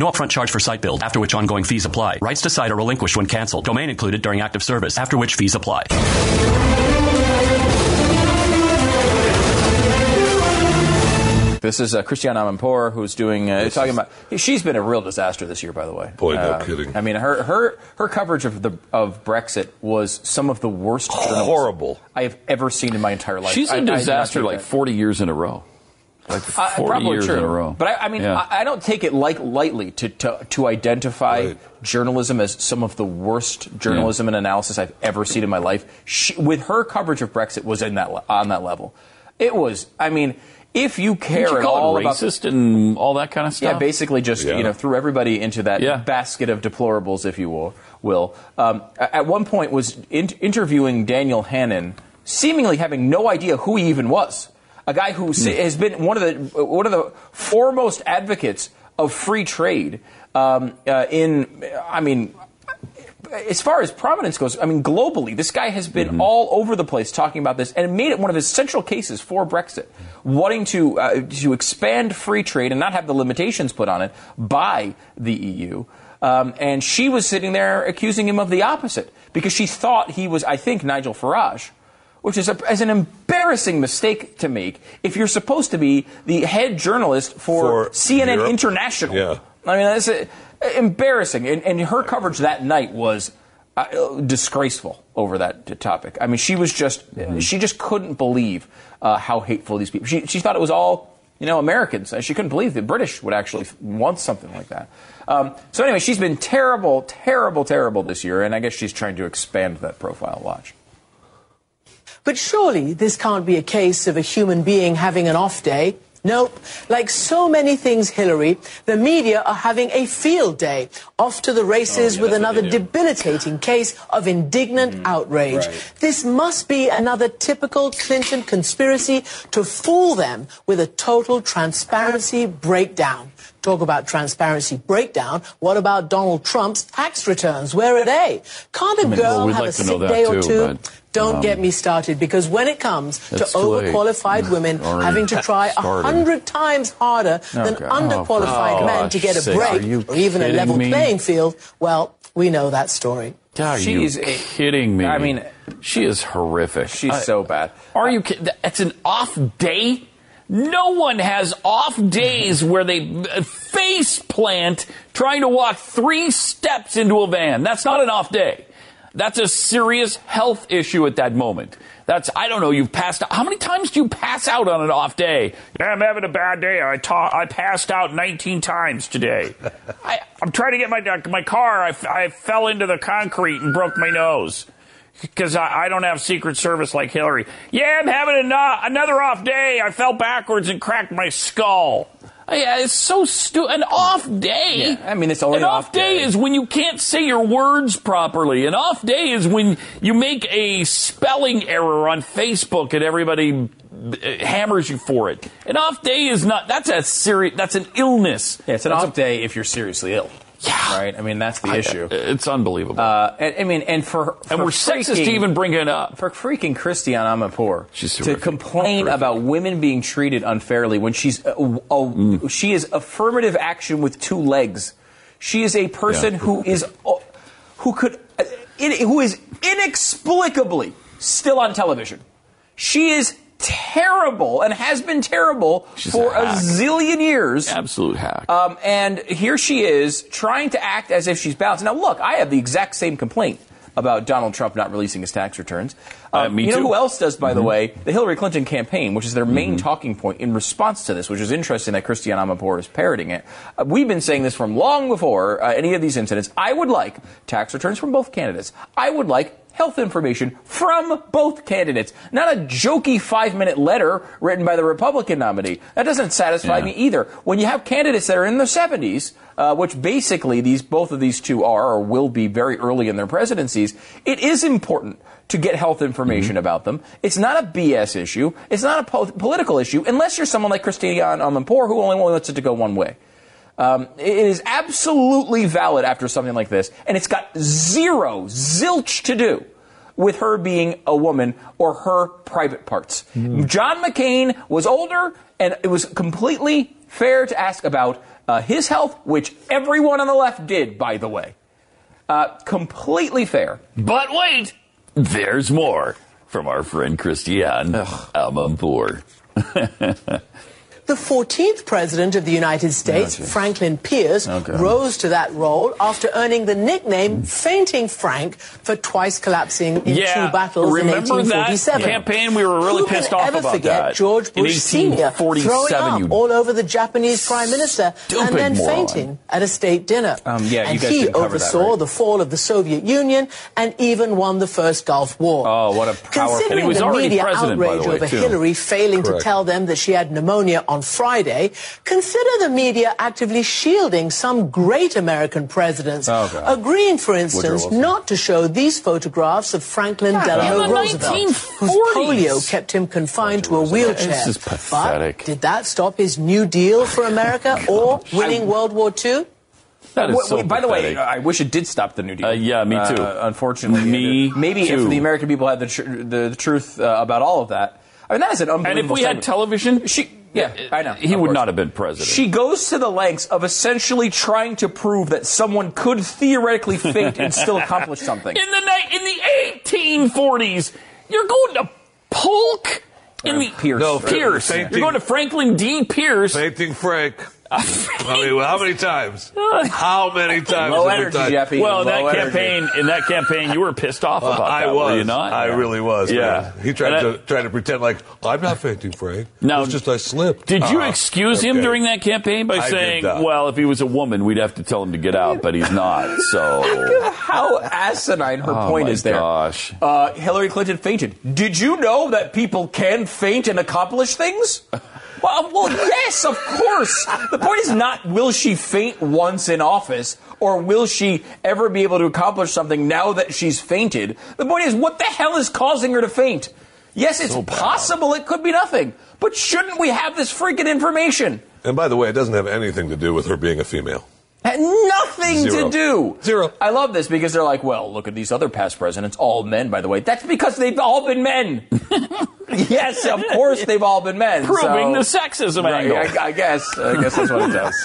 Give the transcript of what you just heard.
No upfront charge for site build, after which ongoing fees apply. Rights to site are relinquished when canceled. Domain included during active service, after which fees apply. This is uh, Christiane Amanpour, who's doing uh, talking about. She's been a real disaster this year, by the way. Boy, no Uh, kidding. I mean, her her her coverage of the of Brexit was some of the worst, Horrible. I have ever seen in my entire life. She's I- a I do not disaster think like 40 years in a row. Like Uh, 40 probably years true. in a row. But I, I mean, Yeah. I, I don't take it like lightly to to, to identify Right. journalism as some of the worst journalism and analysis I've ever seen in my life. She, with her coverage of Brexit was in that on that level. It was. I mean, if you care Didn't you at all it about racist and all that kind of stuff? Yeah, basically just Yeah. you know threw everybody into that Yeah. basket of deplorables, if you will. Will um, at one point was in- interviewing Daniel Hannan, seemingly having no idea who he even was. A guy who Hmm. has been one of the one of the foremost advocates of free trade um, uh, in. I mean, as far as prominence goes, I mean, globally, this guy has been Mm-hmm. all over the place talking about this and made it one of his central cases for Brexit, wanting to uh, to expand free trade and not have the limitations put on it by the EU. Um, and she was sitting there accusing him of the opposite because she thought he was, I think, Nigel Farage. Which is, a, is an embarrassing mistake to make if you're supposed to be the head journalist for, For CNN Europe? International. Yeah. I mean, that's uh, embarrassing. And, and her coverage that night was uh, disgraceful over that topic. I mean, she was just, she just couldn't believe uh, how hateful these people. She, she thought it was all, you know, Americans. She couldn't believe the British would actually want something like that. Um, so anyway, she's been terrible, terrible, terrible this year, and I guess she's trying to expand that profile. Watch. But surely this can't be a case of a human being having an off day. Nope. Like so many things, Hillary, the media are having a field day. Off to the races with another debilitating case of indignant outrage. This must be another typical Clinton conspiracy to fool them with a total transparency breakdown. Talk about transparency breakdown. What about Donald Trump's tax returns? Where are they? Can't a I mean, girl well, have like a sick day or too, two? but, Don't um, get me started because when it comes to It's late. overqualified women Already having to try a hundred times harder than God. underqualified Oh, for men to get a gosh break or even a level me? playing field, well, we know that story. Are She's you kidding me? I mean, she is horrific. She's I- so bad. Are you kidding? It's an off day? No one has off days where they uh, face plant trying to walk three steps into a van. That's not an off day. That's a serious health issue at that moment. That's, I don't know, you've passed out. How many times do you pass out on an off day? Yeah, I'm having a bad day. I, ta- I passed out 19 times today. I, I'm trying to get my, my car. I, I fell into the concrete and broke my nose because I, I don't have Secret Service like Hillary. Yeah, I'm having ano- another off day. I fell backwards and cracked my skull. Uh, Yeah, it's so stupid. An off day. Yeah, I mean, it's only an an off off day. day. is when you can't say your words properly. An off day is when you make a spelling error on Facebook and everybody uh, hammers you for it. An off day is not. That's a serious. That's an illness. Yeah, it's an That's off day if you're seriously ill. Yeah. Right? I mean, that's the issue. It's unbelievable. Uh, and, I mean, and for, for and we're sexist to freaking- even bring it up. for freaking Christiane Amanpour She's to terrific. complain about women being treated unfairly when she's a, a- Mm. she is affirmative action with two legs. She is a person Yeah. who is uh, who could uh, who is inexplicably still on television. She is terrible and has been terrible She's for a a, zillion years. Absolute hack. Um, and here she is trying to act as if she's balanced. Now, look, I have the exact same complaint about Donald Trump not releasing his tax returns. Uh, Um, me you know too. who else does, by the Mhm. way? The Hillary Clinton campaign, which is their main Mm-hmm. talking point in response to this, which is interesting that Christiane Amanpour is parroting it. Uh, we've been saying this from long before uh, any of these incidents. I would like tax returns from both candidates. I would like health information from both candidates, not a jokey five minute letter written by the Republican nominee. That doesn't satisfy Yeah. me either. When you have candidates that are in their 70s, uh, which basically these both of these two are or will be very early in their presidencies, it is important to get health information about them. It's not a BS issue. It's not a po- political issue unless you're someone like Christiane Amanpour who only wants it to go one way. Um, it is absolutely valid after something like this, and it's got zero, zilch to do with her being a woman or her private parts. John McCain was older, and it was completely fair to ask about uh, his health, which everyone on the left did, by the way. Uh, completely fair. But wait, there's more from our friend Christiane Amanpour. The 14th President of the United States, Franklin Pierce, rose to that role after earning the nickname Fainting Frank for twice collapsing in Yeah, two battles in remember that 1847. campaign? We were really Who pissed off ever about forget that. George Bush Sr. throwing up all over the Japanese Prime Minister and then moron. fainting at a state dinner. Um, yeah, you and guys he cover that, oversaw right? the fall of the Soviet Union and even won the first Gulf War. Oh, what a powerful- Considering the media president, by the outrage way, over too. Hillary failing Correct. to tell them that she had pneumonia on Friday, consider the media actively shielding some great American presidents, Oh, agreeing, for instance, not to show these photographs of Franklin Delano in the Roosevelt, whose polio kept him confined to a wheelchair. This is pathetic. But did that stop his New Deal for America or winning World War II? That is Wait, so wait, by the way. I wish it did stop the New Deal. Uh, yeah, me too. Uh, unfortunately, Me maybe too. if the American people had the tr- the, the truth uh, about all of that, I mean that is an unbelievable. and if we had television, she, yeah, I know he would not have been president. She goes to the lengths of essentially trying to prove that someone could theoretically faint and still accomplish something. in the ni- in the 1840s, you're going to Polk in the Pierce. No, Pierce. fainting. You're going to Franklin D. Pierce. Fainting Frank. I mean, how many times? How many times? Low have we energy, tried- Jeffy. Well, in that Low energy. campaign, in that campaign, you were pissed off about I that, was. were you not? I Yeah. really was. Yeah. man. He tried And to I- try to pretend like I'm not fainting, Frank. Now- it's just I slipped. Did you Uh-huh. excuse him during that campaign by I saying, "Well, if he was a woman, we'd have to tell him to get out, but he's not." So, How asinine her Oh, point my is there. gosh. Uh, Hillary Clinton fainted. Did you know that people can faint and accomplish things? Well, well, yes, of course. The point is not will she faint once in office or will she ever be able to accomplish something now that she's fainted. The point is what the hell is causing her to faint? Yes, it's possible it could be nothing, but shouldn't we have this freaking information? And by the way, it doesn't have anything to do with her being a female. Had nothing Zero. to do. Zero. I love this because they're like, well, look at these other past presidents, all men, by the way. That's because they've all been men. yes, of course they've all been men. proving the sexism Right, angle. I, I guess. I guess that's what it does.